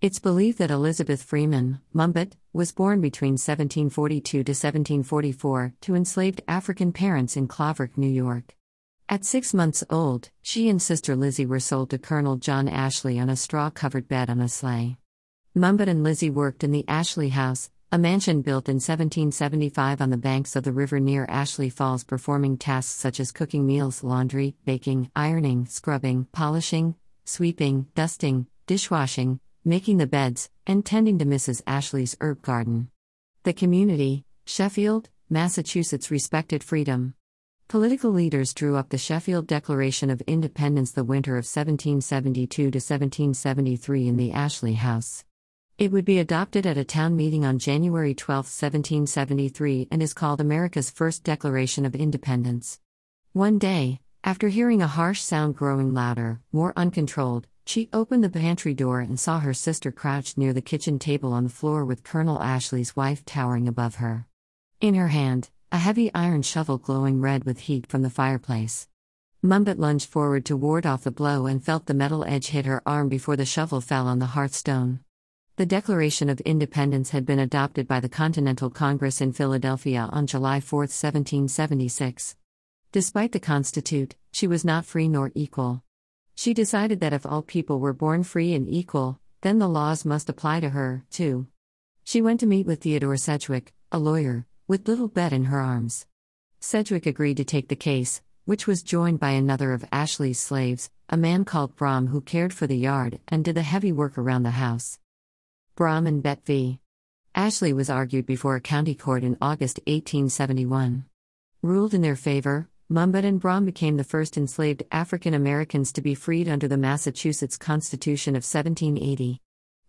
It's believed that Elizabeth Freeman, Mumbet, was born between 1742 to 1744 to enslaved African parents in Claverack, New York. At six months old, she and sister Lizzie were sold to Colonel John Ashley on a straw covered bed on a sleigh. Mumbet and Lizzie worked in the Ashley House, a mansion built in 1775 on the banks of the river near Ashley Falls, performing tasks such as cooking meals, laundry, baking, ironing, scrubbing, polishing, sweeping, dusting, dishwashing, making the beds, and tending to Mrs. Ashley's herb garden. The community, Sheffield, Massachusetts, respected freedom. Political leaders drew up the Sheffield Declaration of Independence the winter of 1772 to 1773 in the Ashley House. It would be adopted at a town meeting on January 12, 1773, and is called America's first Declaration of Independence. One day, after hearing a harsh sound growing louder, more uncontrolled, she opened the pantry door and saw her sister crouched near the kitchen table on the floor with Colonel Ashley's wife towering above her. In her hand, a heavy iron shovel glowing red with heat from the fireplace. Mumbet lunged forward to ward off the blow and felt the metal edge hit her arm before the shovel fell on the hearthstone. The Declaration of Independence had been adopted by the Continental Congress in Philadelphia on July 4, 1776. Despite the Constitute, she was not free nor equal. She decided that if all people were born free and equal, then the laws must apply to her, too. She went to meet with Theodore Sedgwick, a lawyer, with little Bet in her arms. Sedgwick agreed to take the case, which was joined by another of Ashley's slaves, a man called Brom who cared for the yard and did the heavy work around the house. Brom and Bet v. Ashley was argued before a county court in August 1871. Ruled in their favor, Mumbet and Brom became the first enslaved African Americans to be freed under the Massachusetts Constitution of 1780.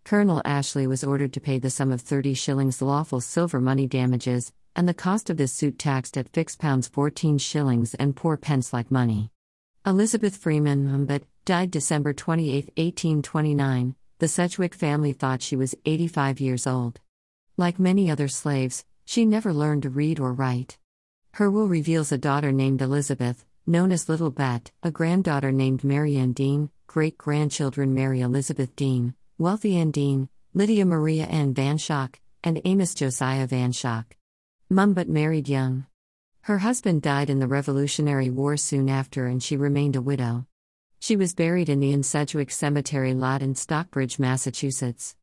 Colonel Ashley was ordered to pay the sum of 30 shillings lawful silver money damages, and the cost of this suit taxed at fixed pounds 14 shillings and 4 pence like money. Elizabeth Freeman Mumbet died December 28, 1829. The Sedgwick family thought she was 85 years old. Like many other slaves, she never learned to read or write. Her will reveals a daughter named Elizabeth, known as Little Bet, a granddaughter named Mary Dean, great grandchildren Mary Elizabeth Dean, Wealthy Ann Dean, Lydia Maria Ann Van Schaack, and Amos Josiah Van Schaack. Mumbet married young. Her husband died in the Revolutionary War soon after, and she remained a widow. She was buried in the Sedgwick Cemetery lot in Stockbridge, Massachusetts.